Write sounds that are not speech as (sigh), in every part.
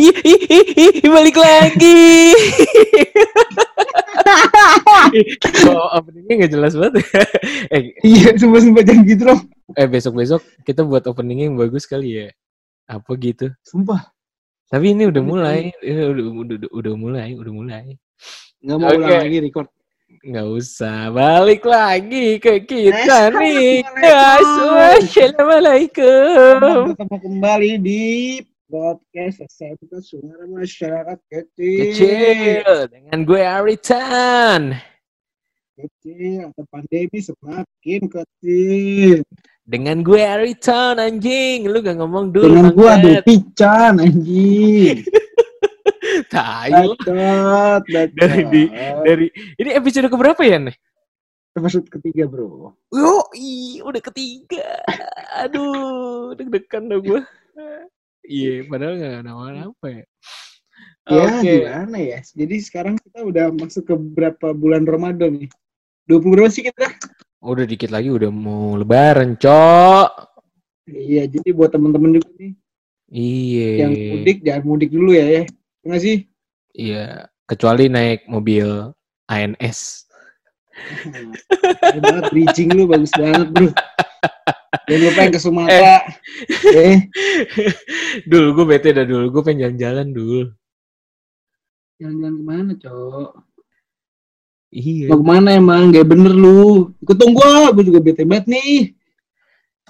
ih, ih, ih, ih, balik lagi. oh, openingnya nggak jelas banget. (laughs) eh, Iya, sumpah-sumpah jangan gitu dong. eh besok-besok kita buat openingnya yang bagus kali ya. Apa gitu. Sumpah. Tapi ini udah mulai, ini udah, udah, udah, udah mulai, udah mulai. Nggak mau ulang Oke. lagi record. Nggak usah, balik lagi ke kita nih. Assalamualaikum. Assalamualaikum. Ketemu kembali di podcast SMK Suara Masyarakat Kecil. Kecil, dengan gue Aritan. Kecil, atau pandemi semakin kecil. Dengan gue Aritan, anjing. Lu gak ngomong dulu. Dengan aduh Bangket. pican anjing. (laughs) Bacot. Dari, di, dari, ini episode keberapa ya, nih? Episode ketiga bro. Yo, ih, udah ketiga. Aduh, deg-degan dah gue. Iya, padahal gak nama-nama ya. Ya Oke. gimana ya. Jadi sekarang kita udah masuk ke berapa bulan Ramadan nih? 20 berapa sih kita? Udah dikit lagi udah mau lebaran, Cok. Iya, jadi buat temen-temen juga nih Iya. yang mudik jangan mudik dulu ya ya. Enggak sih? Iya, kecuali naik mobil ANS. Banget bridging lu bagus banget, Bro. (laughs) Jangan lupa yang ke Sumatera. Eh, (laughs) dul, gue bete dah dul. Gue pengen jalan-jalan dul. jalan-jalan ke mana, Cok? Iya. Mau ke mana emang? Gak bener lu. Ikut dong gua, gua juga bete banget nih.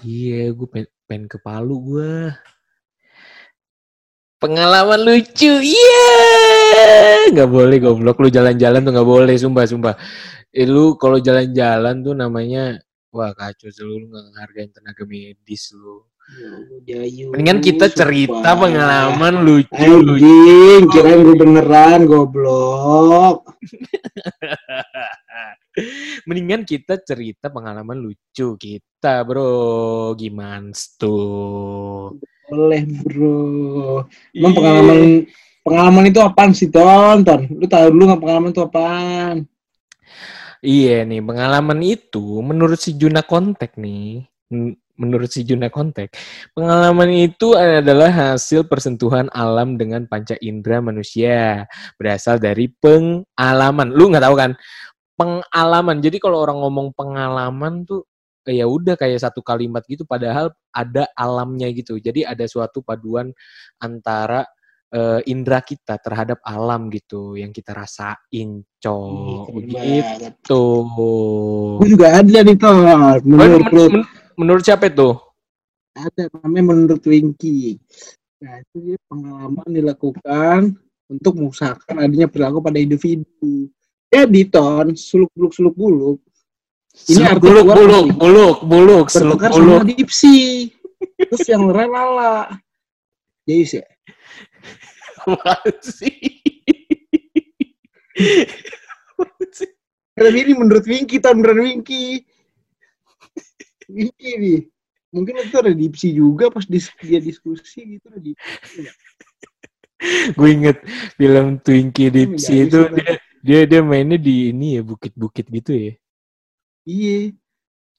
Iya, gue pengen, pengen ke Palu gue. Pengalaman lucu, iya. Gak boleh goblok lu jalan-jalan tuh gak boleh, sumpah, sumpah. Eh, lu kalau jalan-jalan tuh namanya, wah kacau selalu lu gak ngehargain tenaga medis lu. Jayu, Mendingan kita cerita sumpah. pengalaman lucu, lucu. Anjing, kirain gue beneran, goblok. (laughs) Mendingan kita cerita pengalaman lucu kita, bro. Gimana tuh? Boleh, bro. Emang Iya. pengalaman pengalaman itu apaan sih, Ton? Ton, lu tahu dulu nggak pengalaman itu apaan? Iya nih, pengalaman itu menurut si Juna Kontek nih, men- menurut si Juna Kontek, pengalaman itu adalah hasil persentuhan alam dengan panca indera manusia, berasal dari pengalaman. Lu nggak tahu kan? Pengalaman. Jadi kalau orang ngomong pengalaman tuh eh, ya udah kayak satu kalimat gitu padahal ada alamnya gitu. Jadi ada suatu paduan antara eh, indera kita terhadap alam gitu yang kita rasain, cok. Banget. Tuh. Gue juga ada nih, Ton. Menurut Men- men- menurut siapa itu? ada namanya menurut Winky. Nah, itu dia pengalaman dilakukan untuk mengusahakan adanya perilaku pada individu. Jadi, Ton, suluk-buluk suluk-buluk Ini Seluk buluk, buluk, buluk, buluk, seluk buluk. dipsi. Terus yang lala. Jadi ya. Sih? Apaan sih? Tapi ini menurut Winky, menurut Winky. Winky nih. Mungkin itu ada dipsi juga pas dis dia diskusi gitu ada dipsi. Gue inget film Twinkie Dipsy itu dia, dia dia mainnya di ini ya bukit-bukit gitu ya. Iya.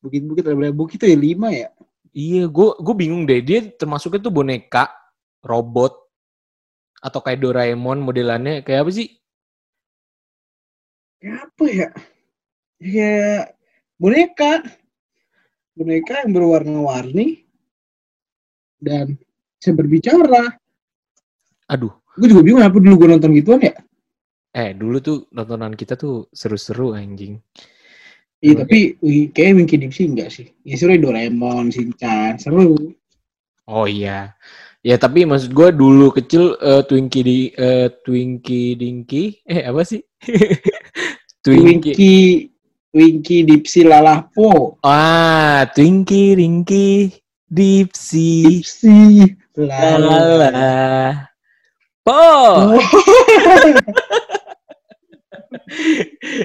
Bukit-bukit ada berapa bukit tuh ya? Lima ya? Iya, gue gue bingung deh. Dia termasuknya tuh boneka, robot, atau kayak Doraemon modelannya kayak apa sih? Kayak apa ya? Kayak boneka. Boneka yang berwarna-warni. Dan bisa berbicara. Aduh, Gue juga bingung apa dulu gue nonton gituan ya. eh dulu tuh tontonan kita tuh seru-seru anjing. Iya tapi kayak Winky Dipsy enggak sih. Ya seru Doraemon, Shinchan, seru. Oh iya. Ya tapi maksud gue dulu kecil eh, Twinkie di eh, Twinkie Dinky (laughs) eh apa sih? (laughs) Twinkie. Winky, Winky Dipsy Lalapo. Ah, Twinkie Dinky Dipsy. Dipsy. La la Lala. la. Po. Oh, (laughs)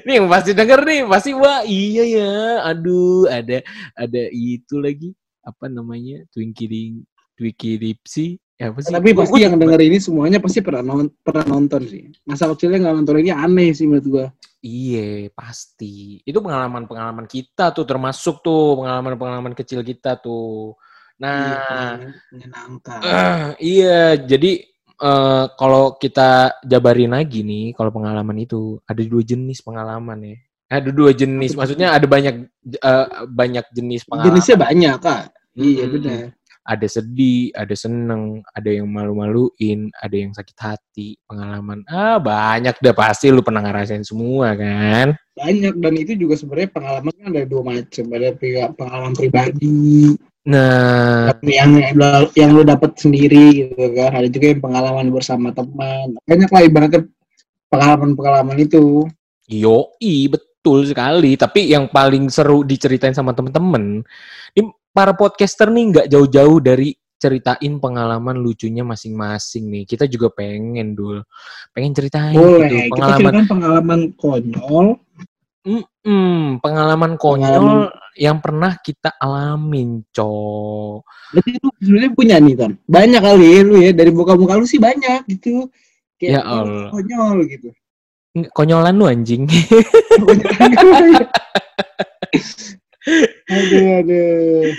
nih yang pasti denger nih, pasti wah iya ya. Aduh, ada ada itu lagi apa namanya? Twinkie Ding Twinkie Dipsy. Ya, apa sih? tapi pasti yang denger ini semuanya pasti pernah non- pernah nonton sih. Masa kecilnya nggak nonton ini aneh sih menurut gua. Iya, pasti. Itu pengalaman-pengalaman kita tuh termasuk tuh pengalaman-pengalaman kecil kita tuh. Nah, Iya, menyenangkan. eh, iya, jadi eh, kalau kita jabarin lagi nih, kalau pengalaman itu ada dua jenis pengalaman ya. Ada dua jenis, maksudnya ada banyak eh, banyak jenis pengalaman. Jenisnya banyak, Kak. Iya, Mm-mm. benar. Ada sedih, ada seneng, ada yang malu-maluin, ada yang sakit hati, pengalaman. Ah, banyak deh pasti lu pernah ngerasain semua kan? Banyak dan itu juga sebenarnya pengalaman kan ada dua macam. Ada pengalaman pribadi, Nah, yang yang lu dapat sendiri gitu kan. Ada juga yang pengalaman bersama teman. Banyak lah ibaratnya pengalaman-pengalaman itu. Yoi, betul sekali. Tapi yang paling seru diceritain sama temen-temen, ini para podcaster nih nggak jauh-jauh dari ceritain pengalaman lucunya masing-masing nih. Kita juga pengen dul, pengen ceritain Boleh. gitu, Kita pengalaman, ceritakan pengalaman konyol. Mm, pengalaman konyol Pengalaman- yang pernah kita alamin, cok. Berarti lu sebenarnya punya nih, Ton. Banyak kali ya lu ya. Dari muka-muka lu sih banyak gitu. Ya Kayak oh, Allah. konyol gitu. Konyolan lu anjing. (laughs) (laughs) aduh, aduh.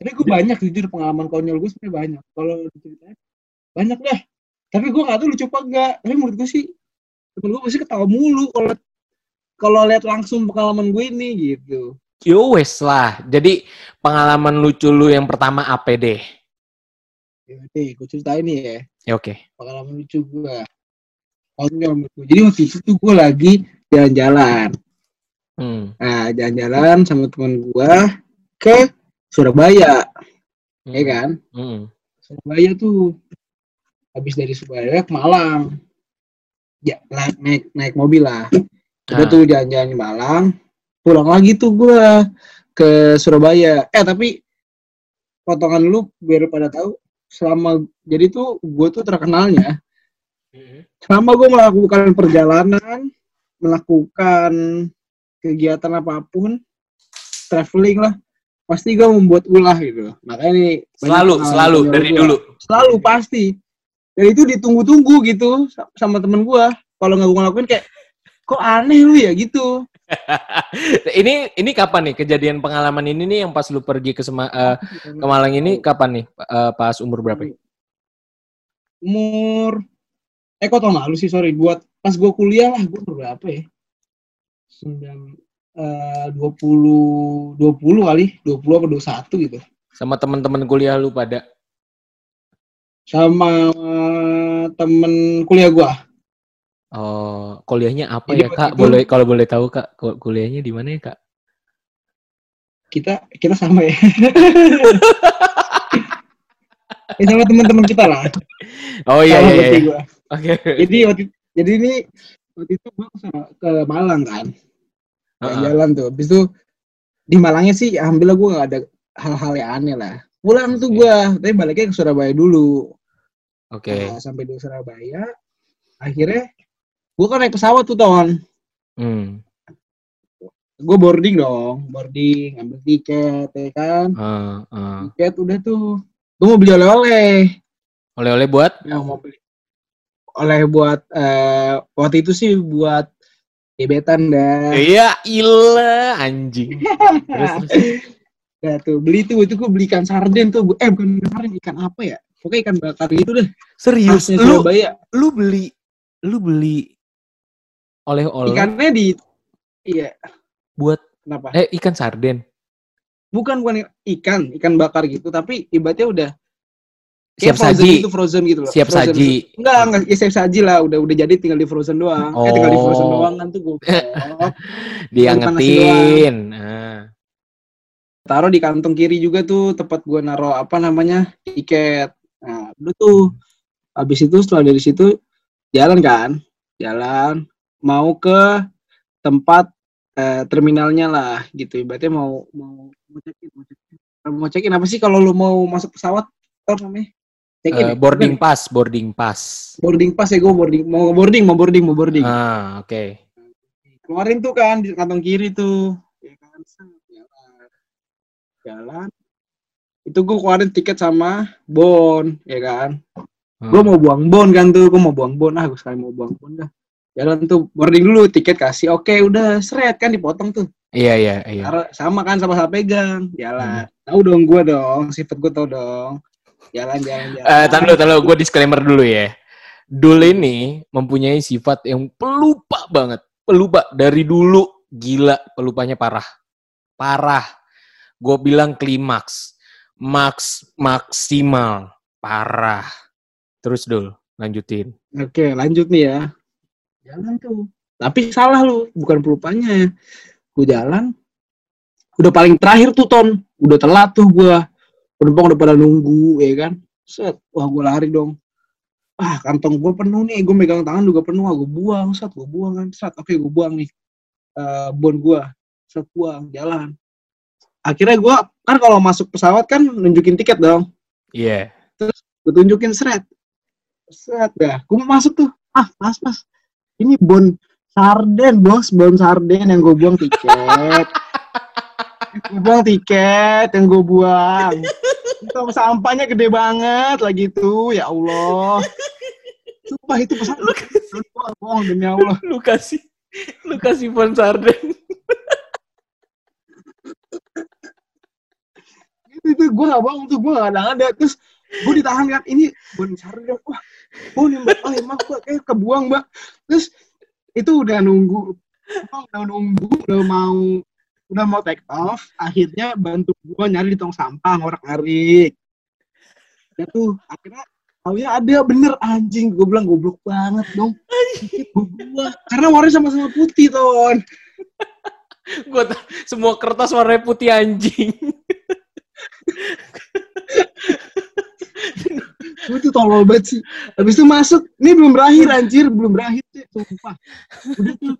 Tapi gue banyak jujur pengalaman konyol gue sebenarnya banyak. Kalau diceritain banyak dah. Tapi gue gak tahu lucu apa enggak. Tapi menurut gue sih temen gue pasti ketawa mulu kalau kalau lihat langsung pengalaman gue ini gitu. Yo wes lah. Jadi pengalaman lucu lu yang pertama apa deh? Ya, nih, gue ceritain nih ya. Ya oke. Pengalaman lucu gue. Konyol menurut gue. Jadi waktu itu gue lagi jalan-jalan. Hmm. Nah, jalan-jalan sama teman gue ke Surabaya, Hmm. ya kan? Hmm. Surabaya tuh habis dari Surabaya ke Malang ya naik naik, naik mobil lah udah Ah. tuh jalan-jalan di Malang pulang lagi tuh gua ke Surabaya eh tapi potongan lu biar pada tahu selama jadi tuh gue tuh terkenalnya Hmm. selama gue melakukan perjalanan melakukan kegiatan apa pun traveling lah pasti gue membuat ulah gitu makanya banyak Selalu, selalu dari gua dulu. selalu pasti dan itu ditunggu-tunggu gitu sa- sama temen gua kalau nggak gua lakuin kayak kok aneh lu ya gitu (laughs) ini ini kapan nih kejadian pengalaman ini nih yang pas lu pergi ke Sema, eh, ke Malang ini kapan nih? Eh, pas umur berapa? ya? umur eh kok tau nggak lu sih sorry buat pas gua kuliah lah umur berapa ya sembilan eh, dua puluh dua puluh kali dua puluh apa dua satu gitu Sama teman-teman kuliah lu pada? sama eh, temen kuliah gua Oh, kuliahnya apa Jadi ya kak? itu- Boleh kalau boleh tahu kak, ku- kuliahnya di mana ya kak? kita kita sama ya ya (laughs) sama teman-teman kita lah Oh iya Sama iya iya. gua. Oke. jadi waktu jadi ini waktu itu gue ke Malang kan Heeh. jalan tuh habis itu di Malangnya sih alhamdulillah gue gak ada hal-hal yang aneh lah pulang tuh Oke. gue tapi baliknya ke Surabaya dulu Oke. Nah, sampai di Surabaya akhirnya gue kan naik pesawat tuh tahun Hmm. gue boarding dong boarding ambil tiket ya kan Eh, eh. tiket udah tuh gue mau beli oleh-oleh Oleh-oleh buat? yang mau beli oleh buat eh, waktu itu sih buat gebetan dah. Iya, ilah anjing. Terus, terus. (laughs) Nah tuh beli tuh itu gue beli ikan sarden tuh eh bukan ikan sarden ikan apa ya? Pokoknya ikan bakar gitu deh. Serius, khasnya lu Surabaya. lu beli lu beli oleh-oleh? Ikannya di iya. Buat kenapa? eh ikan sarden. bukan bukan ikan ikan bakar gitu tapi ibaratnya udah Siap frozen saji. gitu frozen gitu loh Siap Frozen. saji. enggak enggak ya siap saji lah udah udah jadi tinggal di frozen doang eh tinggal di frozen Oh. doang kan tuh gue Diangetin. Nah. taruh di kantong kiri juga tuh tempat gue naruh apa namanya tiket nah udah tuh habis itu setelah dari situ jalan kan jalan mau ke tempat eh, terminalnya lah gitu ibaratnya mau mau mau check in mau check in mau check in apa sih kalau lu mau masuk pesawat apa namanya ya? boarding pass, boarding pass. boarding pass ya gue boarding mau boarding mau boarding mau boarding. Ah, oke. keluarin tuh kan di kantong kiri tuh. Ya kan jalan. Jalan. Itu gue keluarin tiket sama bon ya kan. Hmm. gue mau buang bon kan tuh gue mau buang bon. Ah gue sekali mau buang bon dah. Jalan tuh boarding dulu tiket kasih. Oke udah seret kan dipotong tuh. Iya, iya, iya. Sama kan sama-sama pegang jalan. Tahu dong gue dong sifat gue tau dong jalan jalan jalan Eh, tahan dulu, tahan dulu. Gue disclaimer dulu ya. Dul ini mempunyai sifat yang pelupa banget. Pelupa dari dulu gila pelupanya parah. Parah. Gue bilang klimaks. Max maksimal. Parah. Terus Dul, lanjutin. Oke, lanjut nih ya. Jalan tuh. Tapi salah lu, bukan pelupanya. Gue jalan. Udah paling terakhir tuh, Ton. Udah telat tuh gua. Penumpang udah pada nunggu, ya kan. Set. Wah, gue lari dong. Ah, kantong gue penuh nih. Gue megang tangan juga penuh. Ah, gue buang. Set, gue buang kan. Set, oke gue buang nih. Eh, bon gue. Set, buang. Jalan. Akhirnya gue, kan kalau masuk pesawat kan nunjukin tiket dong. Iya. gue tunjukin seret set dah gue mau masuk tuh ah pas pas ini bon sarden bos bon sarden yang gue buang tiket (laughs) gue buang tiket yang gue buang Tong sampahnya gede banget lagi tuh ya Allah. (laughs) Sumpah itu pesan bohong, bohong demi Allah. Lu kasih lu kasih Von Sarden. itu, itu gue gak bohong tuh gue gak ada ada terus gue ditahan kan ini bon sarden wah bon nih mbak. Oh emang mbak. Kayak kebuang mbak. Terus itu udah nunggu. Udah nunggu udah mau udah mau take off akhirnya bantu gue nyari di tong sampah ngorak ngarik ya tuh akhirnya taunya ada bener anjing. Gue bilang goblok banget dong. Gue buang karena warnanya sama-sama putih ton. Gua ta- semua kertas warna putih anjing. gue tuh tolol banget sih. Habis itu masuk ini belum berakhir anjir belum berakhir sih sumpah. Udah tuh.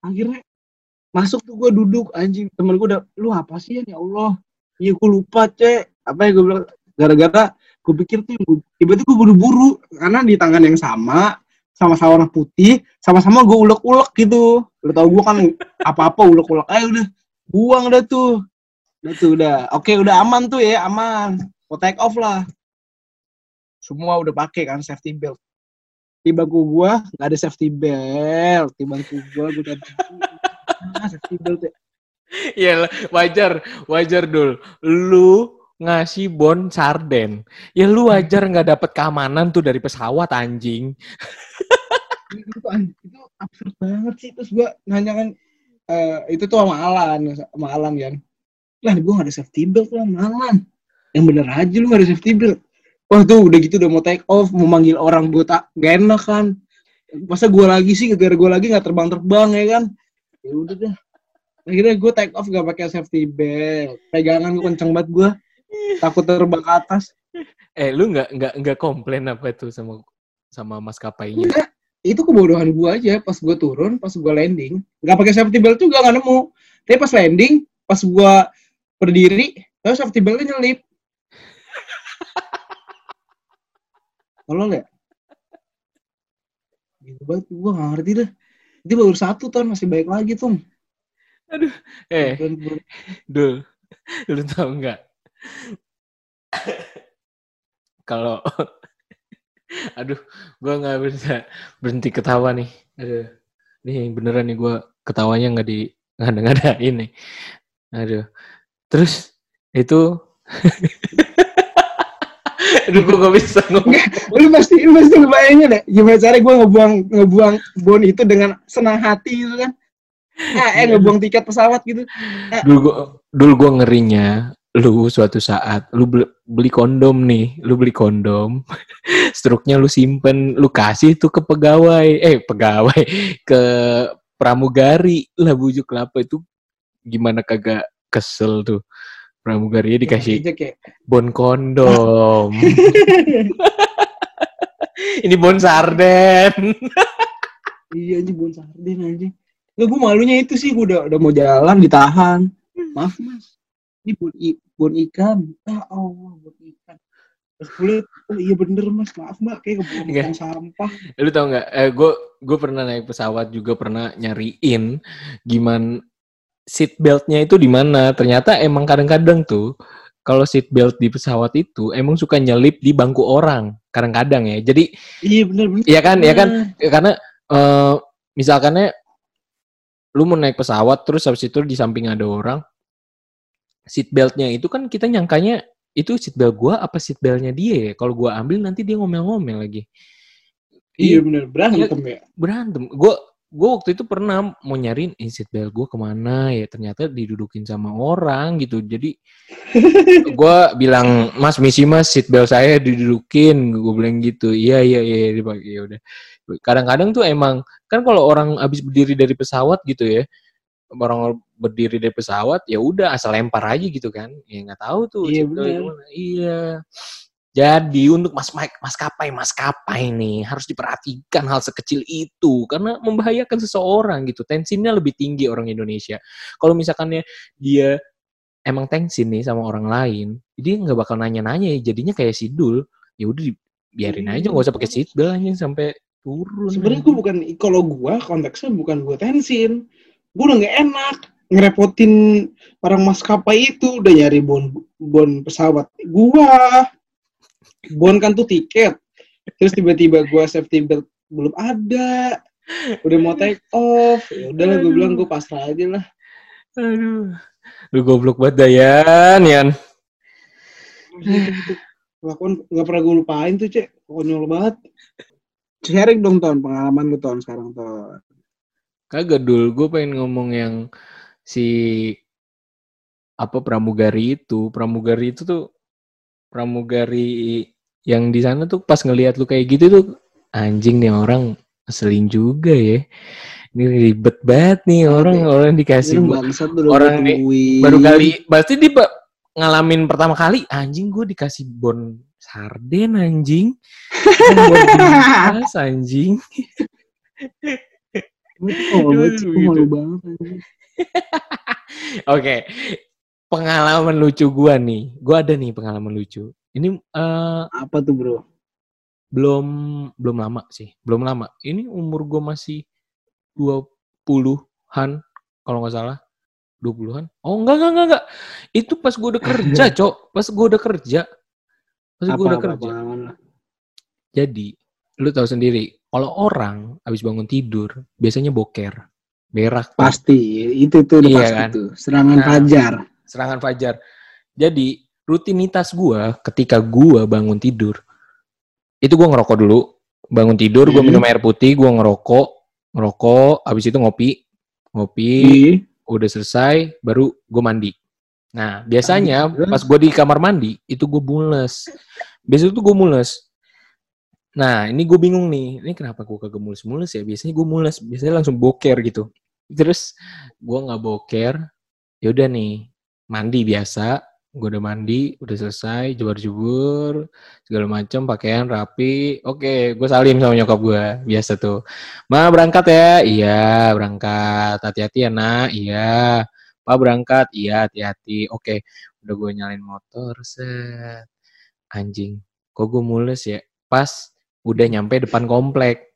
Akhirnya masuk tuh gue duduk anjing. Temen gue udah lu apa sih ya Allah. Iya gue lupa cek. Apa ya gue bilang gara-gara gue pikir tuh tiba-tiba gue buru-buru karena di tangan yang sama sama-sama warna putih sama-sama gue ulek-ulek gitu. Udah tau gue kan apa-apa ulek-ulek ayo udah buang dah tuh. Udah tuh udah. Oke udah aman tuh ya aman. Mau take off lah. Semua udah pakai kan safety belt. Di bangku gua nggak ada safety belt. Di bangku gua gua udah ah, safety belt ya Iya wajar, wajar dul. Lu ngasih Bon Sarden. Ya lu wajar nggak dapet keamanan tuh dari pesawat anjing. itu itu absurd banget sih. Terus gua nanya kan eh, itu tuh sama Alan sama Alan kan. Lah gua nggak ada safety belt lah sama Alan. Yang bener aja lu nggak ada safety belt. Wah tuh udah gitu udah mau take off mau manggil orang tak gak enak kan. Masa gua lagi sih gara gua lagi nggak terbang terbang ya kan ya udah dah akhirnya gua take off gak pakai safety belt pegangan gua kenceng banget gua takut terbang ke atas Eh lu nggak nggak nggak komplain apa tuh sama sama maskapainya? Enggak, itu kebodohan gua aja pas gua turun, pas gua landing, nggak pakai safety belt juga nggak nemu. Tapi pas landing, pas gua berdiri, terus safety beltnya nyelip. Tolong ya? Gitu banget, gua nggak ngerti dah. Itu baru satu tahun masih baik lagi tuh. Eh, Dul, lu tau nggak? Kalau, (laughs) aduh, gua nggak bisa berhenti ketawa nih. Aduh, nih beneran nih gua ketawanya nggak di nggak ada ini. Aduh, terus itu, (laughs) aduh gua nggak bisa ngomong. lu pasti lu pasti ngebayangin deh. Gimana cara gua ngebuang ngebuang bon itu dengan senang hati gitu kan? Eh, eh ngebuang tiket pesawat gitu. Dulu gua, dulu gua ngerinya, lu suatu saat lu beli, beli kondom nih, lu beli kondom, (laughs) struknya lu simpen, lu kasih tuh ke pegawai, eh pegawai, ke pramugari lah bujuk kelapa itu gimana kagak kesel tuh pramugarinya dikasih Aja kayak bon kondom. (laughs) Ini bon sarden. Iya anjing bon sarden anjing. Lah gue malunya itu sih gue udah udah mau jalan ditahan. Maaf mas, ini bon, i, bon ikan. Ah Allah bon ikan. Terus gue liat, oh iya bener mas, maaf mbak, kayak kebuang Enggak. sampah. lu tau nggak? Eh, gue gue pernah naik pesawat juga pernah nyariin gimana seat beltnya itu di mana. Ternyata emang kadang-kadang tuh kalau seat belt di pesawat itu emang suka nyelip di bangku orang. Kadang-kadang ya. Jadi Iya bener bener. Iya kan, iya kan? karena eh misalkannya lu mau naik pesawat terus habis itu di samping ada orang seat beltnya itu kan kita nyangkanya itu seat belt gua apa seat beltnya dia ya kalau gua ambil nanti dia ngomel-ngomel lagi Iya bener berantem ya. berantem. Gue gue waktu itu pernah mau nyariin eh, seat belt gue ke mana ya? Ternyata didudukin sama orang gitu. Jadi (laughs) gue bilang mas misi mas seat belt saya didudukin. Gue bilang gitu iya iya iya. Dipakai ya udah. Kadang-kadang tuh emang kan kalau orang habis berdiri dari pesawat gitu ya orang berdiri dari pesawat ya udah asal lempar aja gitu kan. Ya nggak tahu tuh Iya, bener. iya jadi untuk mas maskapai maskapai nih harus diperhatikan hal sekecil itu karena membahayakan seseorang gitu. Tensinya lebih tinggi orang Indonesia. Kalau misalkannya dia emang tensin nih sama orang lain, dia nggak bakal nanya-nanya ya. Jadinya kayak sidul. Ya udah biarin aja nggak usah pakai seatbelt aja sampai turun. Sebenarnya gue bukan kalau gue konteksnya bukan gue tensin. Gue udah nggak enak ngerepotin orang maskapai itu udah nyari bon bon pesawat gua bon kan tuh tiket. Terus tiba-tiba gua safety belt belum ada. Udah mau take off. Ya udahlah gue bilang gue pasrah aja lah. Aduh. Lu goblok banget Dayan, Yan. Lakukan nggak pernah gue lupain tuh cek. Konyol banget. Sharing dong ton pengalaman lu ton sekarang ton. Kagak dul, gue pengen ngomong yang si apa pramugari itu, pramugari itu tuh pramugari yang di sana tuh pas ngelihat lu kayak gitu tuh anjing nih orang ngeselin juga ya. Ini ribet banget nih orang orang dikasih Ini bu- bangsat orang nih baru kali pasti dia ngalamin pertama kali anjing gue dikasih bon sarden anjing. Bon (laughs) anjing. Gue gue Gitu. malu banget anjing. (laughs) Oke, pengalaman lucu gua nih. Gua ada nih pengalaman lucu. Ini eh, apa tuh bro belum belum lama sih, belum lama. Ini umur gua masih 20-an kalau nggak salah. 20-an. Oh, enggak enggak enggak enggak. Itu pas gua udah kerja, (laughs) Cok. Pas gua udah kerja. Pas apa gua udah apa kerja. lo? Jadi, lu tahu sendiri, kalau orang habis bangun tidur, biasanya boker. Berak. tuh. pasti itu tuh udah Iya pasti kan? tuh serangan Nah. fajar serangan fajar. Jadi rutinitas gua ketika gua bangun tidur itu gua ngerokok dulu. Bangun tidur gua Hmm. minum air putih, gua ngerokok, ngerokok, habis itu ngopi, ngopi, Ih, udah selesai baru gua mandi. Nah, biasanya pas gua di kamar mandi itu gua mules. Biasanya tuh gua mules. Nah, ini gue bingung nih. Ini kenapa gue kagak mules-mules ya? Biasanya gue mules, biasanya langsung boker gitu. Terus gue nggak boker, ya udah nih mandi biasa. Gue udah mandi, udah selesai, jebur-jebur, segala macam, pakaian rapi. Oke, gue salim sama nyokap gue, biasa tuh. Ma berangkat ya? Iya, berangkat. Hati-hati ya nak? Iya. Pak berangkat? Iya, hati-hati. Oke, udah gue nyalain motor, set. Anjing, kok gue mules ya? Pas udah nyampe depan komplek.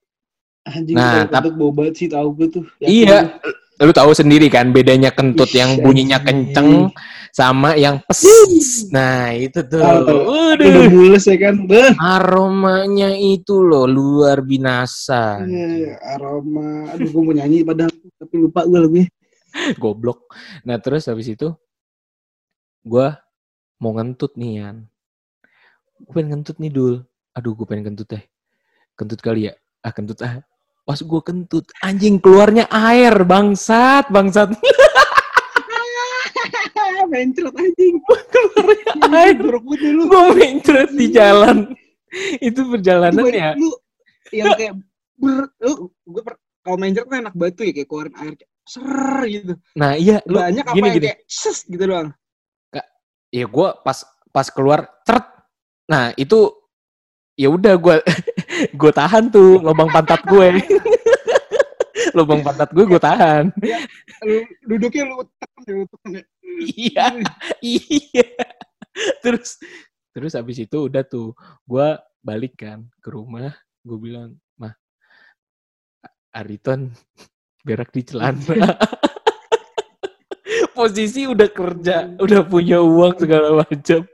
anjing Nah, tap- kentut bobat sih tahu gue tuh Iya. Lu tahu sendiri kan bedanya kentut Ih, yang bunyinya kenceng sama yang pes. Nah, itu tuh. Waduh, udah mules ya kan Beh, aromanya itu loh luar binasa. eh, aroma aduh gue mau nyanyi padahal tapi lupa gue lebih (laughs) Goblok. Nah, terus habis itu gua mau ngentut nih, Yan. Gue pengen ngentut nih, Dul. Aduh, gue pengen kentut deh. Kentut kali ya? Ah, kentut ah. Pas gue kentut, anjing keluarnya air, bangsat, bangsat. (laughs) mencret anjing keluarnya air. buruk lu gue mencret di jalan. Itu perjalanan ya. lu yang kayak ber lu gue per, kalau mencret kan enak batu ya kayak keluarin air ser gitu Nah, iya, lu banyak apa gini yang gini. kayak ses gitu doang Iya, gue pas pas keluar ceret. Nah, itu ya udah gue (laughs) gue tahan tuh lubang pantat gue. (laughs) lubang pantat gue gue tahan. lu duduknya lu tekan lu tekan ya. iya, iya. Terus terus habis itu udah tuh gue balik kan ke rumah, gue bilang, "Mah, Ariton berak di celana." (laughs) Posisi udah kerja, udah punya uang segala macam.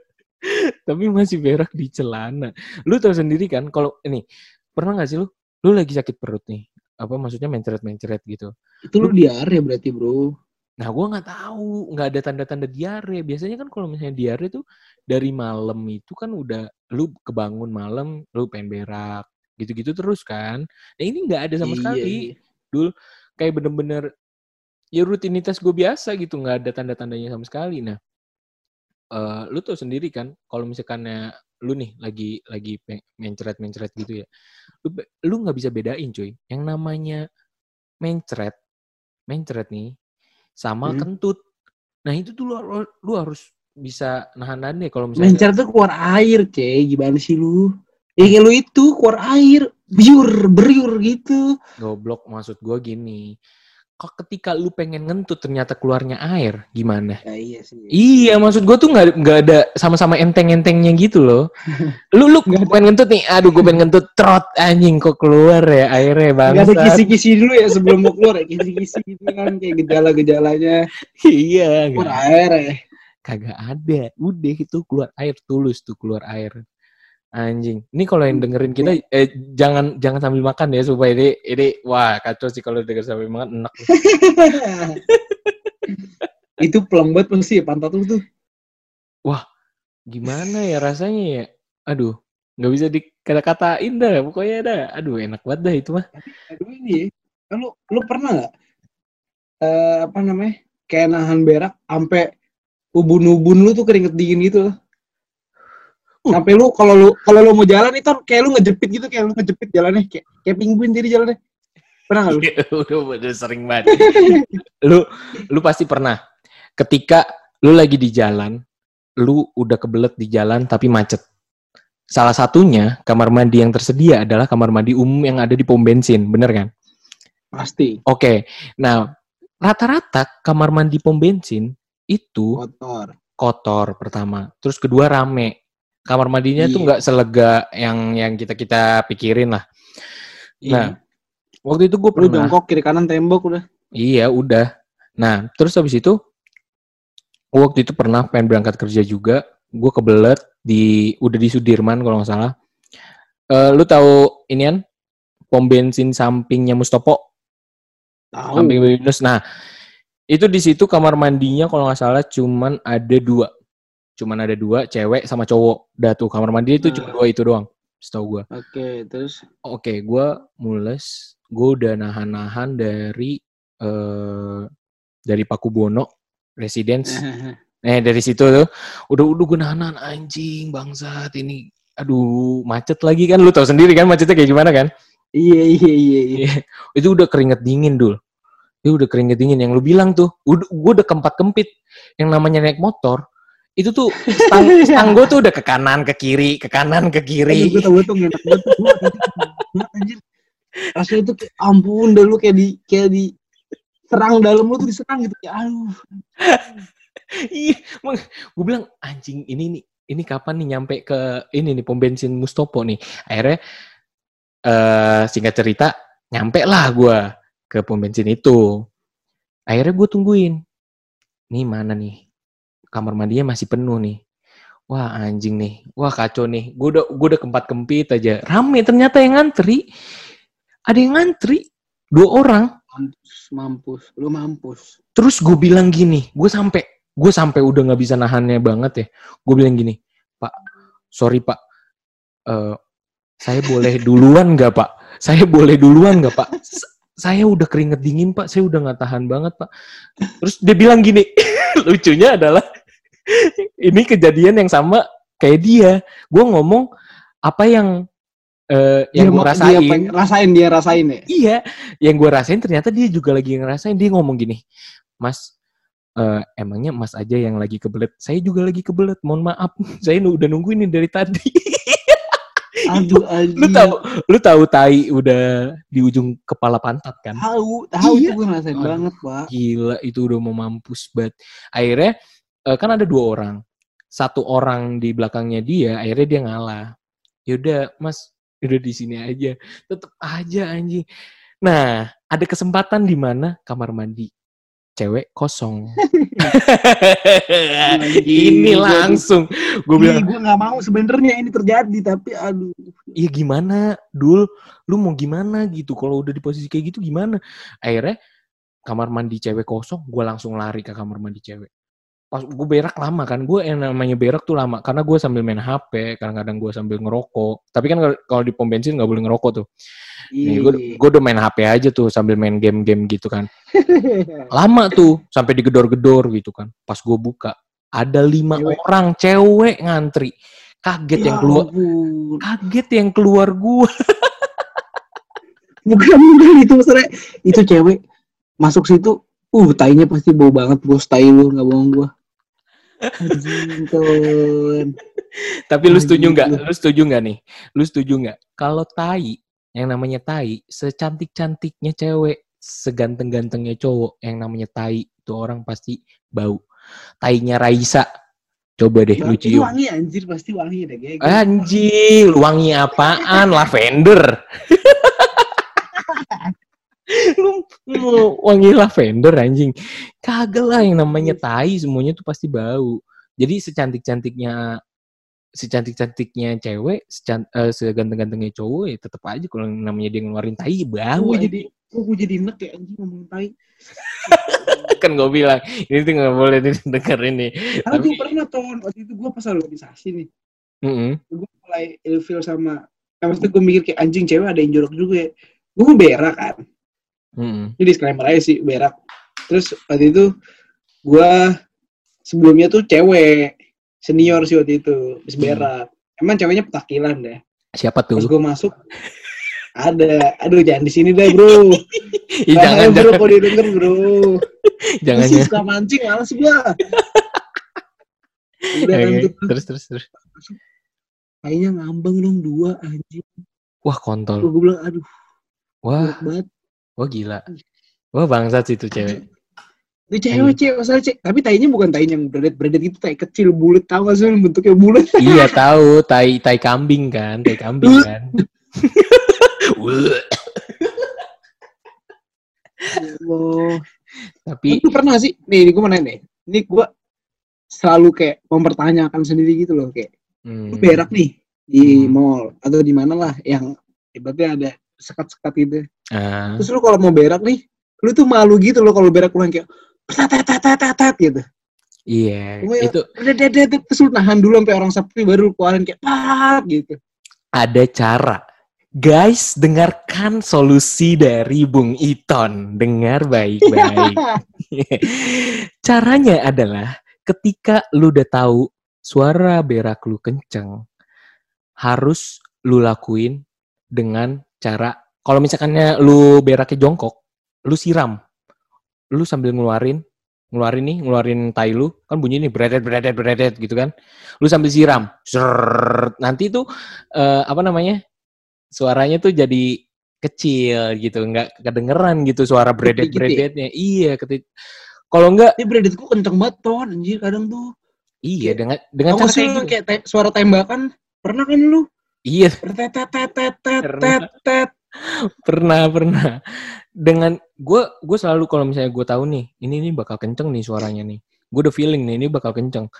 Tapi masih berak di celana. Lu tahu sendiri kan kalau ini pernah nggak sih lu? Lu lagi sakit perut nih. Apa maksudnya mencret-mencret gitu. itu lu diare berarti bro Nah, gua nggak tahu, nggak ada tanda-tanda diare. Biasanya kan kalau misalnya diare tuh dari malam itu kan udah lu kebangun malam, lu pengen berak. gitu-gitu terus kan. Nah ini nggak ada sama Iya, sekali. iya. Dul kayak bener-bener ya rutinitas gue biasa gitu nggak ada tanda-tandanya sama sekali. Nah eh lu tuh sendiri kan kalau misalkannya lu nih lagi lagi pe- mencret-mencret gitu ya, lu lu nggak bisa bedain cuy. Yang namanya mencret, mencret nih sama Hmm. kentut. Nah itu tuh lu, lu- lu harus bisa nahan-nahan deh kalau misalnya Mencar tuh keluar air, C. Gimana sih lu? Ya kayak lu itu keluar air, biur, beriur gitu. goblok maksud gue gini. Kok ketika lu pengen ngentut ternyata keluarnya air, gimana? Ya iya sih. Iya, maksud gue tuh nggak nggak ada sama-sama enteng-entengnya gitu loh. (laughs) Lu lu ada. pengen ngentut nih, aduh gue pengen ngentut trot anjing kok keluar ya airnya Gak ada kisi-kisi dulu ya sebelum mau keluar ya kisi-kisi gitu kan (laughs) kayak gejala-gejalanya iya, keluar air ya. kagak ada. Udah itu keluar air tulus tuh keluar air. Anjing. Ini kalau yang dengerin kita eh jangan jangan sambil makan ya supaya ini ini wah kacau sih kalau denger sambil makan enak. (laughs) itu pelem banget pasti ya pantat lu tuh. Gimana ya rasanya ya? Aduh, nggak bisa dikata-katain dah. Pokoknya dah. Aduh, enak banget dah itu mah. Aduh ini ya. Kan Lu lu pernah nggak eh apa namanya? Kayak nahan berak sampai ubun-ubun lu tuh keringet dingin gitu loh. Uh. Sampai lu kalau lu kalau lu mau jalan itu kayak lu ngejepit gitu kayak lu ngejepit jalannya kayak kayak penguin jadi jalannya. Pernah nggak lu? (laughs) udah, udah sering banget. (laughs) lu lu pasti pernah. Ketika lu lagi di jalan, lu udah kebelet di jalan tapi macet. Salah satunya kamar mandi yang tersedia adalah kamar mandi umum yang ada di pom bensin, bener kan? Pasti Oke, nah rata-rata kamar mandi pom bensin itu kotor. kotor pertama, terus kedua rame. Kamar mandinya tuh Iya. nggak selega yang yang kita kita pikirin lah. Nah, Iya. waktu itu gue lu pernah. jongkok kiri kanan tembok udah. Iya, udah. Nah, terus habis itu gua waktu itu pernah pengen berangkat kerja juga, gue kebelet di udah di Sudirman kalau nggak salah. Eh, lu tahu inian pom bensin sampingnya Mustopo, Tahu. samping Yunus. Nah, itu di situ kamar mandinya kalau nggak salah cuman ada dua, cuman ada dua, cewek sama cowok. Dah tuh kamar mandi itu cuma Nah. dua itu doang, setahu gua. Oke, terus Oke, gue mules. Gue udah nahan-nahan dari eh dari Pakubono Residence. (laughs) Eh dari situ tuh, udah udah gue nahan anjing bangsat ini. Aduh, macet lagi kan. Lu tahu sendiri kan macetnya kayak gimana kan? iya iya iya iya. Itu udah keringet dingin dul. Itu udah keringet dingin. Yang lu bilang tuh, udah, gue udah keempat kempit. Yang namanya naik motor, itu tuh (laughs) stang, stang gue tuh udah ke kanan, ke kiri, ke kanan, ke kiri. gue tau banget. tuh. Tadi banget, anjir. Rasanya itu ampun dah lu kayak di kayak di serang dalam lu tuh diserang gitu ya. Aduh. (laughs) Iya, gue bilang anjing ini nih, ini kapan nih nyampe ke ini nih pom bensin Mustopo nih. Akhirnya eh singkat cerita nyampe lah gue ke pom bensin itu. Akhirnya gue tungguin. Nih mana nih? Kamar mandinya masih penuh nih. Wah anjing nih, wah kacau nih. Gue udah gue udah keempat kempit aja. Rame ternyata yang ngantri. Ada yang ngantri dua orang. Mampus, mampus, lu mampus. Terus gue bilang gini, gue sampai gue sampai udah nggak bisa nahannya banget ya. Gue bilang gini, Pak, sorry Pak, Eh, saya boleh duluan nggak Pak? Saya boleh duluan nggak Pak? Saya udah keringet dingin Pak, saya udah nggak tahan banget Pak. Terus dia bilang gini, (laughs) lucunya adalah ini kejadian yang sama kayak dia. Gue ngomong apa yang eh, yang gue rasain. Dia pengen- rasain dia rasain ya. Iya, yang gue rasain ternyata dia juga lagi ngerasain. Dia ngomong gini, Mas, eh, emangnya Mas aja yang lagi kebelet? Saya juga lagi kebelet. Mohon maaf, (laughs) saya udah nungguin ini dari tadi. Aduh, anjir. lu tahu, lu tahu tai udah di ujung kepala pantat kan? Tahu, tahu Iya. itu gue ngerasain Aduh. banget, Pak. Gila, itu udah mau mampus banget. Akhirnya eh, kan ada dua orang, satu orang di belakangnya dia, akhirnya dia ngalah. Yaudah, Mas, udah di sini aja. Tetep aja anjing. Nah, ada kesempatan di mana kamar mandi cewek kosong. ini langsung Gue bilang, gue nggak mau sebenarnya ini terjadi, tapi aduh. iya gimana, dul, lu mau gimana gitu? Kalau udah di posisi kayak gitu gimana? Akhirnya kamar mandi cewek kosong, gue langsung lari ke kamar mandi cewek. Pas gue berak lama kan gue yang namanya berak tuh lama karena gue sambil main HP kadang-kadang gue sambil ngerokok. Tapi kan kalau- di pom bensin nggak boleh ngerokok tuh. Nih gue gue udah main HP aja tuh sambil main game-game gitu kan. (laughs) Lama tuh sampai digedor-gedor gitu kan pas gue buka. Ada lima Cewek. orang cewek ngantri. Kaget yang keluar Ya kaget yang keluar gue (laughs) bukan bukan itu maksudnya itu cewek masuk situ uh tainya pasti bau banget bos tai lu nggak bohong gua anjing tapi lu setuju nggak? Lu. lu setuju nggak nih? Lu setuju nggak? Kalau tai yang namanya tai secantik cantiknya cewek seganteng-gantengnya cowok yang namanya tai itu orang pasti bau. Tainya Raisa. Coba deh lu itu cium. wangi anjir. Pasti wangi deh kayak Anjing, lu wangi apaan? Lavender. Lu, lu wangi lavender anjing. Kagak lah yang namanya tai semuanya tuh pasti bau. Jadi secantik-cantiknya secantik-cantiknya cewek, secan, eh, seganteng-gantengnya cowok ya tetap aja kalau namanya dia ngeluarin tai bau. gue jadi gue jadi enek ya anjing ngomong tai (laughs) kan gue bilang ini tuh nggak boleh ini. karena gue Tapi- pernah ton waktu itu gue pas organisasi nih Mm-mm. gue mulai ilfil sama nah, maksudnya gue mikir kayak anjing cewek ada yang jorok juga ya gue mau berak kan Mm-mm. ini disclaimer aja sih berak terus waktu itu gua sebelumnya tuh cewek senior sih waktu itu bis Hmm. berak emang ceweknya petakilan deh Siapa tuh? gua masuk ada aduh jangan di sini deh bro (laughs) Ih, Bahaya, jangan, bro jangan, kalau dia denger bro (laughs) jangan, ya. suka mancing males gua (laughs) udah kan tuh Terus, terus, terus. kayaknya ngambang dong dua anjing Wah, kontol. gue bilang aduh Wah, banget wah gila. Wah, bangsat sih itu cewek. itu cewek cewek masalah cewek tapi tainya bukan tai yang beredet beredet itu tai kecil bulat tau gak sih bentuknya bulat iya, (laughs) tahu, tai tai kambing kan, tai kambing kan. (laughs) Ya. Tapi Lu pernah sih? Nih, gue mau nanya nih. Ini gue selalu kayak mempertanyakan sendiri gitu loh. Kayak, lu hmm, berak nih di Hmm. mall atau di mana lah yang ibaratnya ada sekat-sekat gitu. ah, Terus lu kalau mau berak nih, lu tuh malu gitu loh kalau berak pulang kayak tat tat tat tat tat gitu. iya, ya- itu deh terus lu nahan dulu sampai orang sepi baru lu keluarin kayak pat gitu. ada cara. Guys, dengarkan solusi dari Bung Iton. Dengar baik-baik. (laughs) Caranya adalah ketika lu udah tahu suara berak lu kenceng, harus lu lakuin dengan cara kalau misalkannya lu beraknya jongkok, lu siram. Lu sambil ngeluarin, ngeluarin nih, ngeluarin tai lu, kan bunyi nih beredet beredet beredet gitu kan. Lu sambil siram. Srrrt. nanti tuh eh, apa namanya? Suaranya tuh jadi kecil gitu, nggak kedengeran gitu suara beredet beredetnya. Iya, ketik kalau enggak Ini beredet gue kenceng banget ton anjir kadang tuh. Iya dengan dengan cara kayak kayak suara tembakan? Pernah kan lu? Iya Pernah. pernah. Dengan gue gue selalu kalau misalnya gue tahu nih ini ini bakal kenceng nih suaranya nih. Gue udah feeling nih ini bakal kenceng.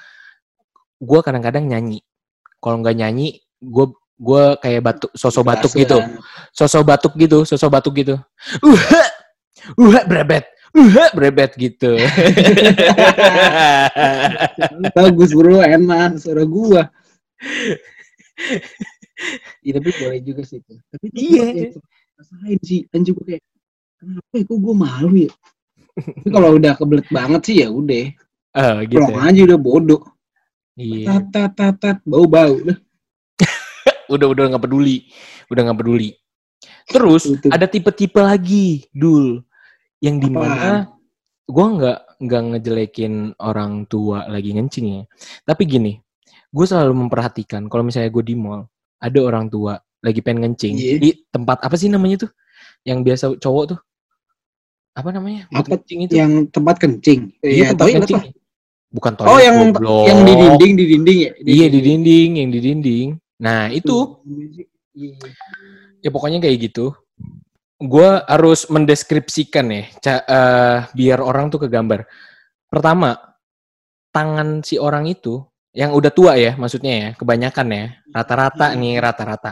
Gue kadang-kadang nyanyi. Kalau nggak nyanyi gue gue kayak batuk sosok batuk gitu. Sosok batuk gitu, sosok batuk gitu. Uh, uh, brebet. Uh, brebet gitu. (laughs) Bagus bro, enak suara gua. (laughs) Iya tapi boleh juga sih itu. Tapi itu Iya. rasain sih anjir gua kayak kenapa ya kok gua malu ya? Tapi kalau (laughs) udah kebelet banget sih ya udah. Ah, gitu. Pulang ya. aja udah bodoh. Iya. Tat tat tat tat bau bau. Udah. (laughs) udah udah nggak peduli udah nggak peduli terus Itu. ada tipe-tipe lagi dul yang di mana gue nggak nggak ngejelekin orang tua lagi ngencing ya tapi gini gue selalu memperhatikan kalau misalnya gue di mall ada orang tua lagi pengen ngencing Iya. di tempat apa sih namanya tuh yang biasa cowok tuh apa namanya Apa kencing itu Yang tempat kencing. iya Iya, tempat toilet kencing lah. bukan toilet Oh yang goblok. yang di dinding di dinding ya? iya di dinding yang di dinding nah itu Iya. ya pokoknya kayak gitu gue harus mendeskripsikan ya ca- eh, biar orang tuh kegambar pertama tangan si orang itu yang udah tua ya maksudnya ya kebanyakan ya rata-rata nih rata-rata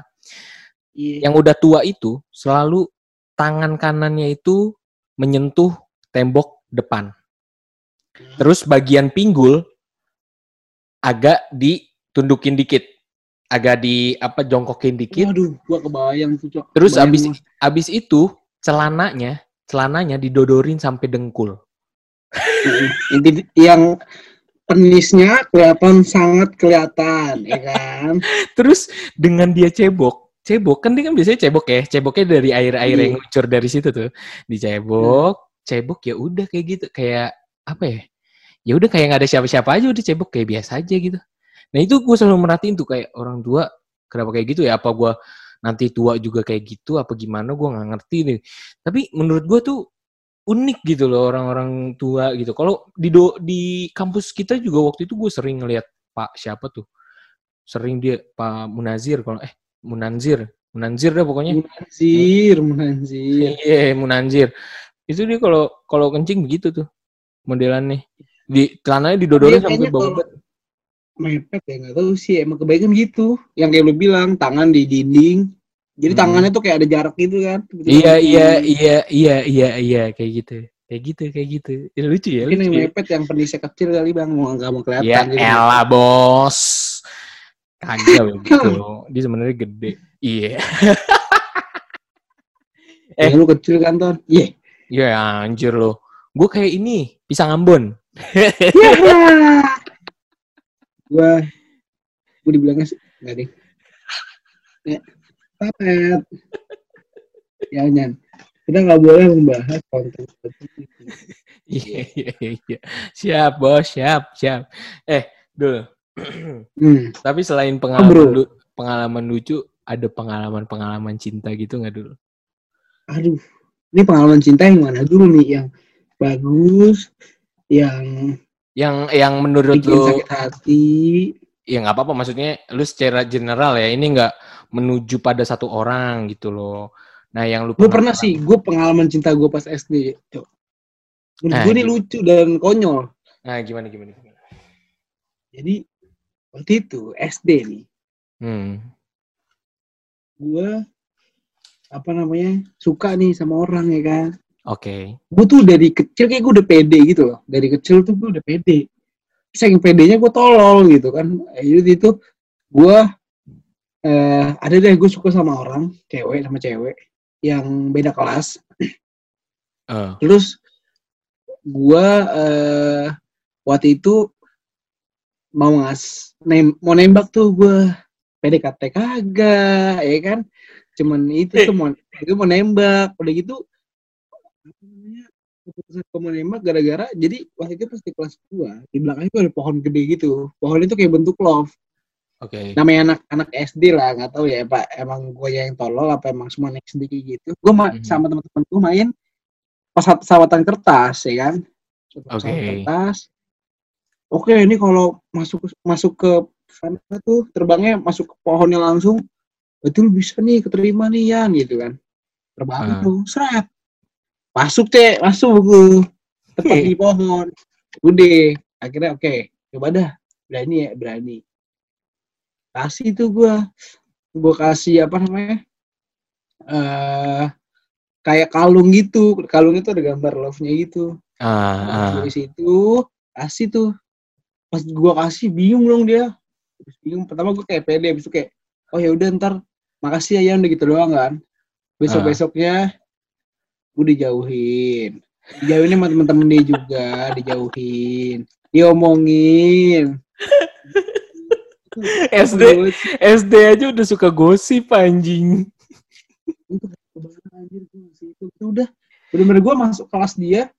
Iya. yang udah tua itu selalu tangan kanannya itu menyentuh tembok depan terus bagian pinggul agak ditundukin dikit. Agak di apa jongkokin dikit. Waduh, gua kebayang tuh, Cok. Terus Kebayang abis gua. abis itu celananya celananya didodorin sampai dengkul. Yang penisnya kelihatan sangat kelihatan, ya kan? (laughs) Terus dengan dia cebok, cebok kan dia kan biasanya cebok ya, ceboknya dari air-air Iya. yang ngucur dari situ tuh. Dicebok, cebok ya udah kayak gitu, kayak apa ya? Ya udah kayak nggak ada siapa-siapa aja udah cebok kayak biasa aja gitu. Nah itu gue selalu merhatiin tuh kayak orang tua kenapa kayak gitu ya? Apa gue nanti tua juga kayak gitu? Apa gimana? Gue nggak ngerti nih. Tapi menurut gue tuh unik gitu loh orang-orang tua gitu. Kalau di do, di kampus kita juga waktu itu gue sering ngeliat Pak siapa tuh, sering dia Pak Munazir kalau eh Munanzir, Munanzir dah pokoknya. Munanzir, munanzir. (laughs) Iya Munanzir. Itu dia kalau kalau kencing begitu tuh modelannya. Di celananya didodorin Iya, sampai kalau mepet ya nggak tahu sih emang kebaikan gitu yang kayak lu bilang tangan di dinding jadi Hmm. tangannya tuh kayak ada jarak gitu kan Iya iya iya iya iya iya kayak gitu. Kayak gitu kayak gitu. Ya, lucu ya mungkin lucu. yang Ya, mepet yang penisnya kecil kali bang mau nggak mau kelihatan ya gitu. elah bos. Kagak (laughs) begitu. Dia sebenarnya gede. Iya. (laughs) eh lu kecil kan ton iya Ya anjir lo. Gue kayak ini, pisang Ambon. yeah. (laughs) gua gua dibilangnya sih nggak deh ya papet ya nyan kita nggak boleh membahas konten seperti (laughs) itu Iya, iya, iya. Siap, bos. Siap, siap. Eh, Dul. hmm. Tapi selain pengalaman, lu- pengalaman lucu, ada pengalaman-pengalaman cinta gitu nggak, Dul? aduh ini pengalaman cinta yang mana dulu nih yang bagus yang Yang yang menurut bikin lu, sakit hati ya nggak apa-apa. Maksudnya, lu secara general ya, ini nggak menuju pada satu orang gitu loh. Nah, yang lu gue pernah sih gue pengalaman cinta gue pas SD Cok. menurut Ah, gue gitu. lucu dan konyol Nah, gimana, gimana, gimana? jadi waktu itu SD nih Hmm. gue apa namanya suka nih sama orang ya kan Oke. gue tuh dari kecil kayak gue udah pede gitu loh dari kecil tuh gue udah pede saking pedenya gue tolol gitu kan jadi itu gue eh, ada deh gue suka sama orang cewek sama cewek yang beda kelas. Eh, terus gue eh, waktu itu mau ngas nem mau nembak tuh gue PDKT kagak ya kan? Cuman itu tuh mau gue mau nembak. Udah gitu apa namanya keputusan gue mau nembak gara-gara jadi waktu itu pas di kelas gua di belakangnya tuh ada pohon gede gitu. Pohon itu kayak bentuk love Oke. namanya anak anak SD lah nggak tahu ya pak. Emang gue yang tolol apa emang semua anak SD gitu? Gue ma- Mhm. sama teman-teman gue main pesawat pesawatan kertas ya kan? Oke. kertas. Oke ini kalau masuk masuk ke sana tuh terbangnya masuk ke pohonnya langsung betul bisa nih keterima nih Yan gitu kan. Terbang Ah. tuh seret. Masuk teh masuk gue tepat (laughs) di pohon. Udah akhirnya oke coba dah. Berani ya? Berani kasih tuh gue gue kasih apa namanya eh kayak kalung gitu. Kalung itu ada gambar love nya gitu. Ah, ah. di situ kasih tuh. Pas gue kasih bingung dong dia. Bingung. Pertama gue kayak pede habis itu kayak oh ya udah ntar. Makasih ya Yan udah gitu doang kan. Besok besoknya gue dijauhin. Dijauhin sama temen-temen dia juga dijauhin. Diomongin (laughs) SD SD aja udah suka gosip anjing. Itu udah bener-bener gue masuk kelas dia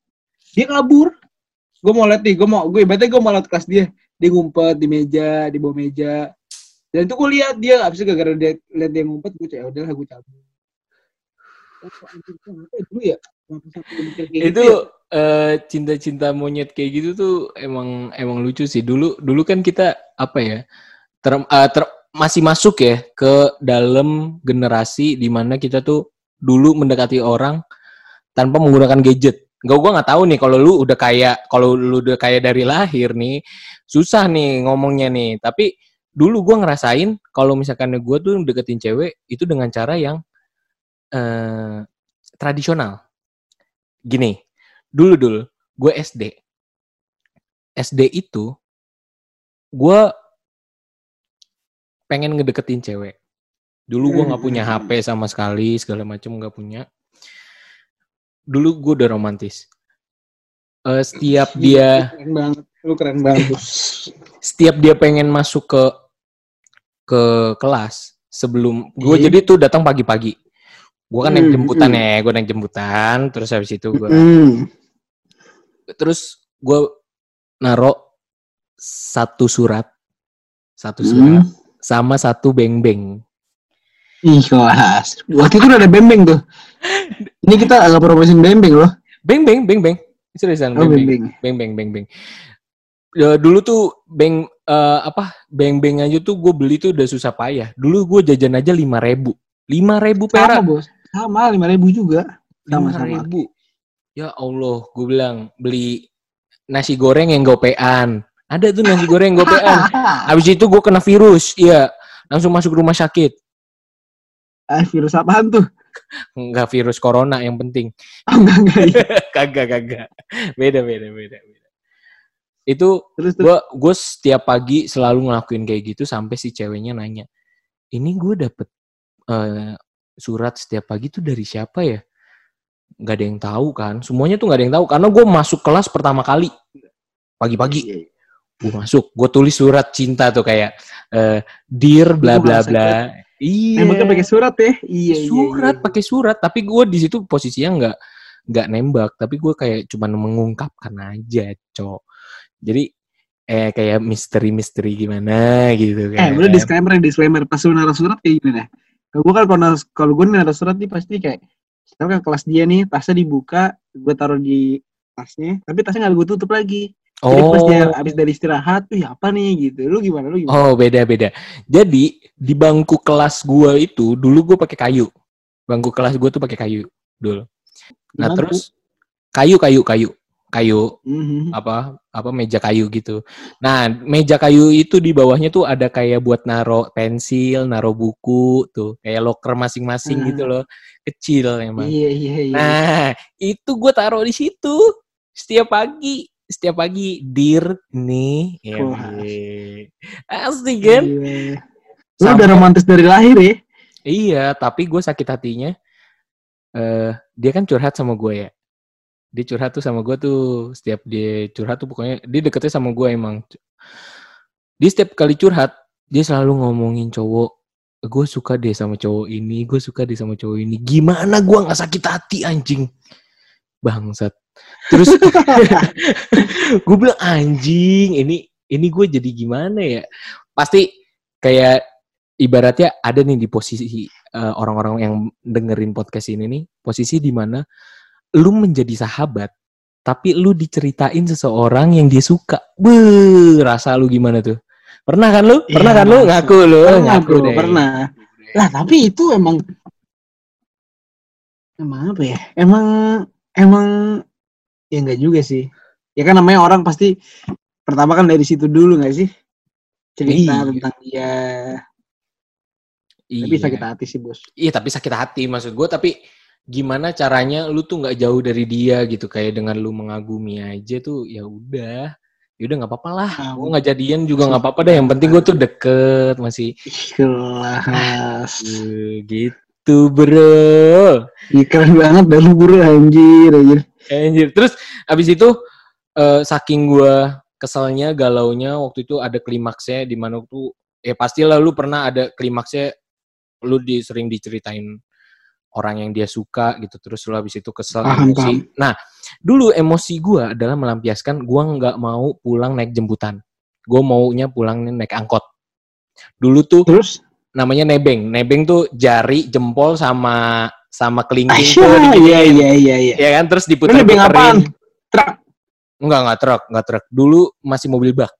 dia kabur gue mau liat nih gue mau gue ibaratnya gue mau liat kelas dia dia ngumpet di meja di bawah meja dan itu gue lihat dia abis gara-gara dia lihat dia ngumpet gue cek udahlah gue cabut oh, ya dulu ya kayak Itu gitu ya? eh, cinta-cinta monyet kayak gitu tuh emang emang lucu sih. Dulu dulu kan kita apa ya? Ter, eh, ter- masih masuk ya ke dalam generasi di mana kita tuh dulu mendekati orang tanpa menggunakan gadget. Gak gua nggak tahu nih kalau lu udah kayak kalau lu udah kayak dari lahir nih susah nih ngomongnya nih. Tapi dulu gua ngerasain kalau misalkan gua tuh deketin cewek itu dengan cara yang eh tradisional. Gini, dulu dulu gue SD. SD itu gue pengen ngedeketin cewek. Dulu gue nggak punya Hmm. HP sama sekali, segala macam nggak punya. Dulu gue udah romantis. Eh, setiap dia keren banget lu keren banget (laughs) setiap dia pengen masuk ke ke kelas sebelum gue Iya. jadi tuh datang pagi-pagi gue kan naik Hmm, jemputan hmm. ya gue naik jemputan terus habis itu gue Hmm. terus gue naro satu surat satu Hmm. surat sama satu beng-beng Ih kelas. Waktu itu udah ada bembeng tuh. Ini kita agak promosiin bembeng loh. beng-beng beng-beng seriusan Oh beng-beng bembeng. beng beng beng beng Ya, dulu tuh beng eh, apa beng beng aja tuh gue beli tuh udah susah payah dulu gue jajan aja lima ribu lima ribu Sama perak bos. Sama lima ribu juga. lima Sama-sama. ribu ya allah gue bilang beli nasi goreng yang gopean ada tuh nasi goreng yang gopean habis itu gue kena virus iya. Langsung masuk rumah sakit. Ah, virus apaan tuh? Enggak virus corona yang penting. Oh, enggak, enggak. iya. (laughs) kagak kagak. Beda beda beda beda. Itu gue gue setiap pagi selalu ngelakuin kayak gitu sampai si ceweknya nanya ini gue dapet eh, surat setiap pagi tuh dari siapa ya? Nggak ada yang tahu kan. Semuanya tuh nggak ada yang tahu karena gue masuk kelas pertama kali. Pagi-pagi. Iya, iya. Gue masuk gue tulis surat cinta tuh kayak eh, dear bla bla bla iya Emang kan pakai surat ya? Iya, iya, surat iya. pakai surat tapi gue di situ posisinya nggak nggak nembak tapi gue kayak cuman mengungkapkan aja cok jadi eh kayak misteri-misteri gimana gitu Eh, kan udah disclaimer disclaimer. Pas lu naruh surat kayak gini deh. Kalau gue kan kalau kalau gue naruh surat nih pasti kayak sekarang kan kelas dia nih tasnya dibuka, gue taruh di tasnya, tapi tasnya nggak gue tutup lagi. Jadi pas dia oh abis dari istirahat, tuh ya apa nih gitu. Lu gimana? Lu gimana? oh beda beda jadi di bangku kelas gue itu dulu gue pakai kayu bangku kelas gue tuh pakai kayu dulu nah terus kayu kayu kayu kayu Mhm. apa apa meja kayu gitu. Nah, meja kayu itu di bawahnya tuh ada kayak buat naro pensil, naro buku tuh, kayak loker masing-masing Hmm. gitu loh. Kecil emang. Iya, iya, iya. Nah, itu gue taruh di situ setiap pagi. Setiap pagi, dir nih, ya, asik kan? Iya. Lu udah romantis dari lahir ya? Iya, tapi gue sakit hatinya. eh dia kan curhat sama gue ya. Dia curhat tuh sama gue tuh setiap dia curhat tuh pokoknya dia deketnya sama gue emang. Dia setiap kali curhat dia selalu ngomongin cowok. Gue suka deh sama cowok ini, gue suka deh sama cowok ini. Gimana gue nggak sakit hati anjing? Bangsat. Terus (laughs) gue bilang anjing, ini ini gue jadi gimana ya? Pasti kayak ibaratnya ada nih di posisi eh, orang-orang yang dengerin podcast ini nih, posisi di mana lu menjadi sahabat, tapi lu diceritain seseorang yang dia suka. Beuh, rasa lu gimana tuh? Pernah kan lu? Pernah Iya, kan lu? Ngaku lu, Pernah, ngaku bro, deh. pernah. Lah, tapi itu emang emang apa ya? Emang emang ya enggak juga sih. Ya kan namanya orang pasti pertama kan dari situ dulu nggak sih? Cerita Iya. tentang dia. Iya. Tapi sakit hati sih, Bos. Iya tapi sakit hati maksud gue tapi gimana caranya lu tuh nggak jauh dari dia gitu kayak dengan lu mengagumi aja tuh ya udah ya udah nggak apa-apa lah Ah, gue nggak jadian juga nggak apa-apa deh yang penting gue tuh deket masih Ih, Kelas. Eh, gitu bro Ih, keren banget dan lu buru anjir anjir. anjir terus abis itu eh, saking gue keselnya galaunya waktu itu ada klimaksnya di mana tuh ya pastilah lu pernah ada klimaksnya lu di, sering diceritain orang yang dia suka gitu terus lu habis itu kesel Paham, emosi. Nah, dulu emosi gua adalah melampiaskan gua nggak mau pulang naik jemputan. Gue maunya pulang naik angkot. Dulu tuh Terus namanya nebeng. Nebeng tuh jari, jempol sama sama kelingking Aisyah, tuh iya diginiin. iya iya iya. Ya kan terus Lu diputer nebeng apaan? Truk. Enggak, enggak truk, enggak truk. Dulu masih mobil bak.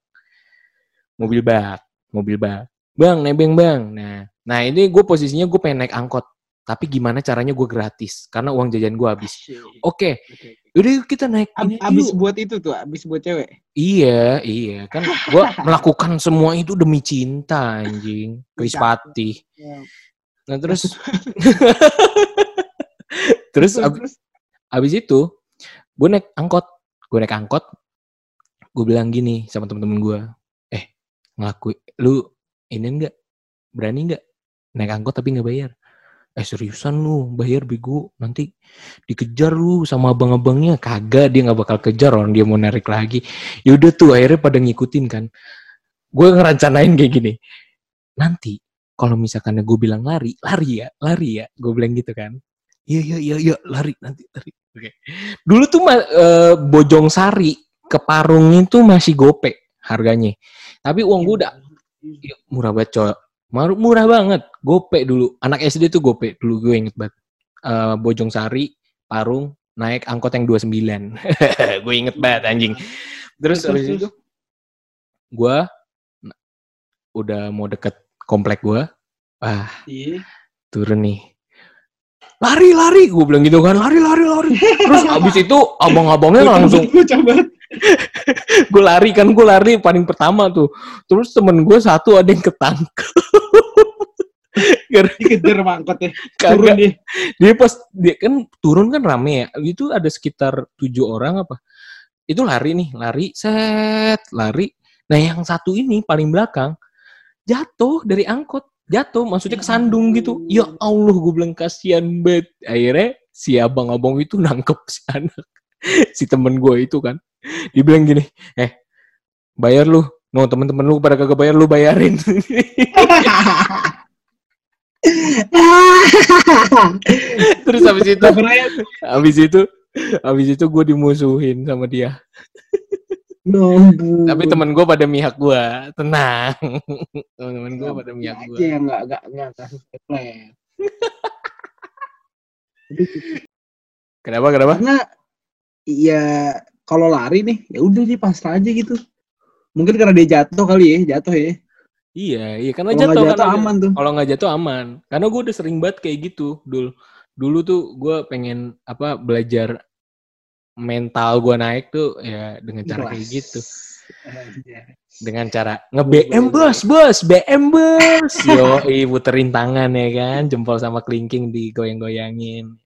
Mobil bak, mobil bak. Bang, nebeng bang. Nah, nah ini gue posisinya gue pengen naik angkot. Tapi gimana caranya gue gratis? Karena uang jajan gue habis. Oke, udah yuk kita naik Ab- ini abis yuk. buat itu tuh, abis buat cewek. Iya, iya. Kan gue (laughs) melakukan semua itu demi cinta, anjing. Chris Patih. Nah terus, terus (laughs) ab- abis itu gue naik angkot. Gue naik angkot. Gue bilang gini sama temen-temen gue. Eh, ngelakuin lu ini enggak berani enggak naik angkot tapi nggak bayar eh seriusan lu? Bayar bego. Nanti dikejar lu sama abang-abangnya. Kagak dia nggak bakal kejar orang dia mau narik lagi. Yaudah tuh akhirnya pada ngikutin kan. Gue ngerancanain kayak gini. Nanti kalau misalkan gue bilang lari lari ya lari ya. Gue bilang gitu kan. Iya iya iya iya lari nanti lari. Oke. Dulu tuh uh, bojong sari ke Parung itu masih gope harganya. Tapi uang gue udah ya, murah banget coy murah banget. Gope dulu. Anak SD tuh gope. Dulu gue inget banget. Uh, bojong sari Parung naik angkot yang 29 (laughs) gue inget banget anjing. Terus habis itu? Gue udah mau deket komplek gue ah iya. turun nih. Lari lari. Gue bilang gitu kan lari lari lari. Terus abis itu abang-abangnya langsung gue (laughs) lari kan gue lari paling pertama tuh. Terus temen gue satu ada yang ketangkep dikejar mangkot ya turun dia. Dia pas dia kan turun kan rame ya. Itu ada sekitar tujuh orang apa? Itu lari nih lari set lari. Nah yang satu ini paling belakang jatuh dari angkot. Jatuh maksudnya kesandung gitu. Ya Allah gue bilang kasihan banget akhirnya si abang-abang itu nangkep si anak (laughs) si temen gue itu kan. Dibilang gini eh bayar lu no temen-temen lu pada kagak bayar lu bayarin (laughs) terus habis itu habis itu habis itu gue dimusuhin sama dia Nunggu. Tapi temen gue pada mihak gue, tenang. Temen-temen gue pada mihak gue. Aja yang nggak nggak nggak kasus kenapa kenapa? Karena iya kalau lari nih ya udah sih pasrah aja gitu. Mungkin karena dia jatuh kali ya, jatuh ya. Iya, iya karena kalo jatuh, jatuh aman tuh. Kalau nggak jatuh aman. Karena gue udah sering banget kayak gitu, dulu. Dulu tuh gue pengen apa belajar mental gue naik tuh ya dengan cara kayak gitu dengan cara nge BM bos bos BM bos (laughs) yo puterin tangan ya kan jempol sama kelingking digoyang-goyangin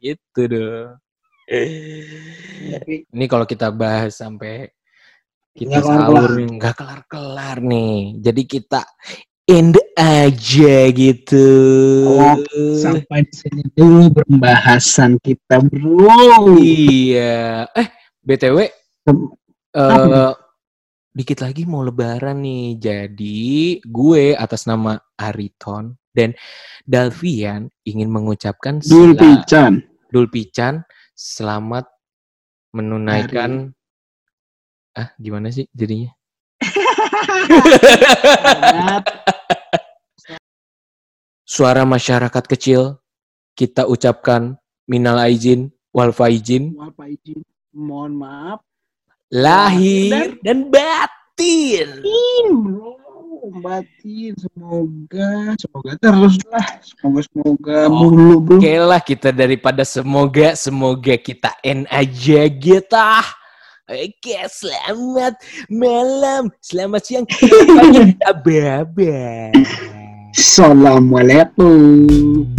gitu dong ini kalau kita bahas sampai kita sahur nggak kelar-kelar nih jadi kita end aja gitu. Oh, sampai di sini dulu pembahasan kita, bro. Iya. Eh, BTW uh, dikit lagi mau lebaran nih. Jadi, gue atas nama Ariton dan Dalvian ingin mengucapkan Dulpican. Dulpican selamat menunaikan Hari. Ah gimana sih jadinya? (laughs) Suara masyarakat kecil kita ucapkan minal aizin wal faizin. Wal faizin. Mohon maaf. Lahir dan, dan batin. Bro. Batin semoga semoga terus lah semoga semoga oh, mulu bro. Oke lah kita daripada semoga semoga kita n aja gitu. Oke, selamat malam, selamat siang, (laughs) selamat pagi, Assalamualaikum.